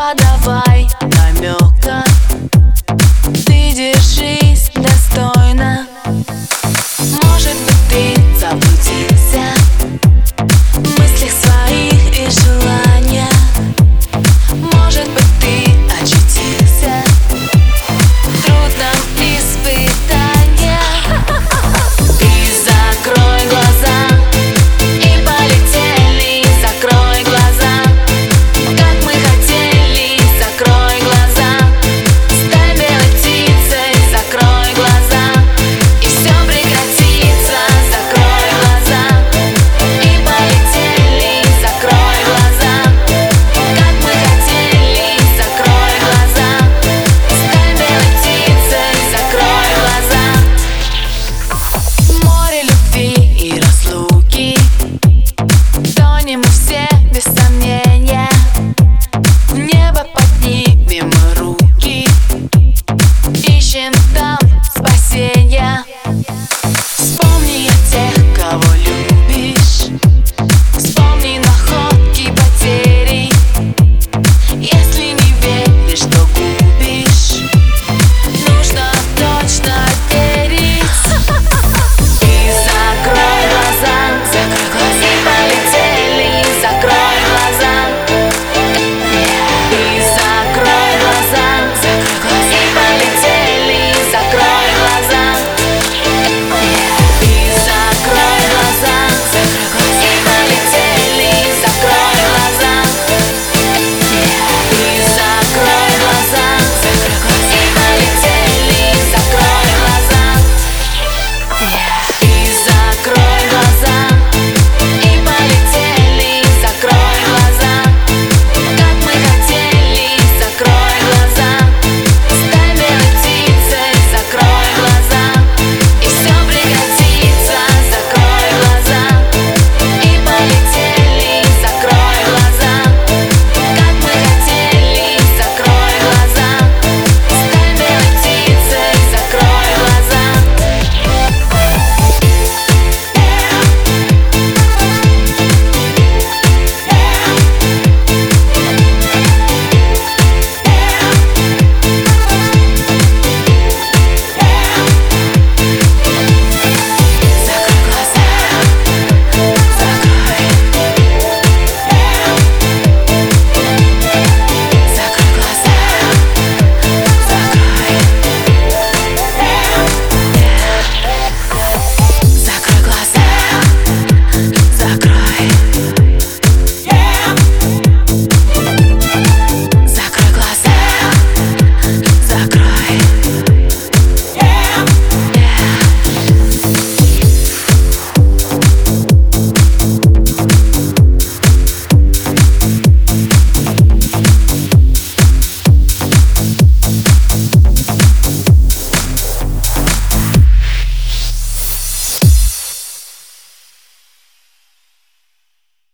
подавай.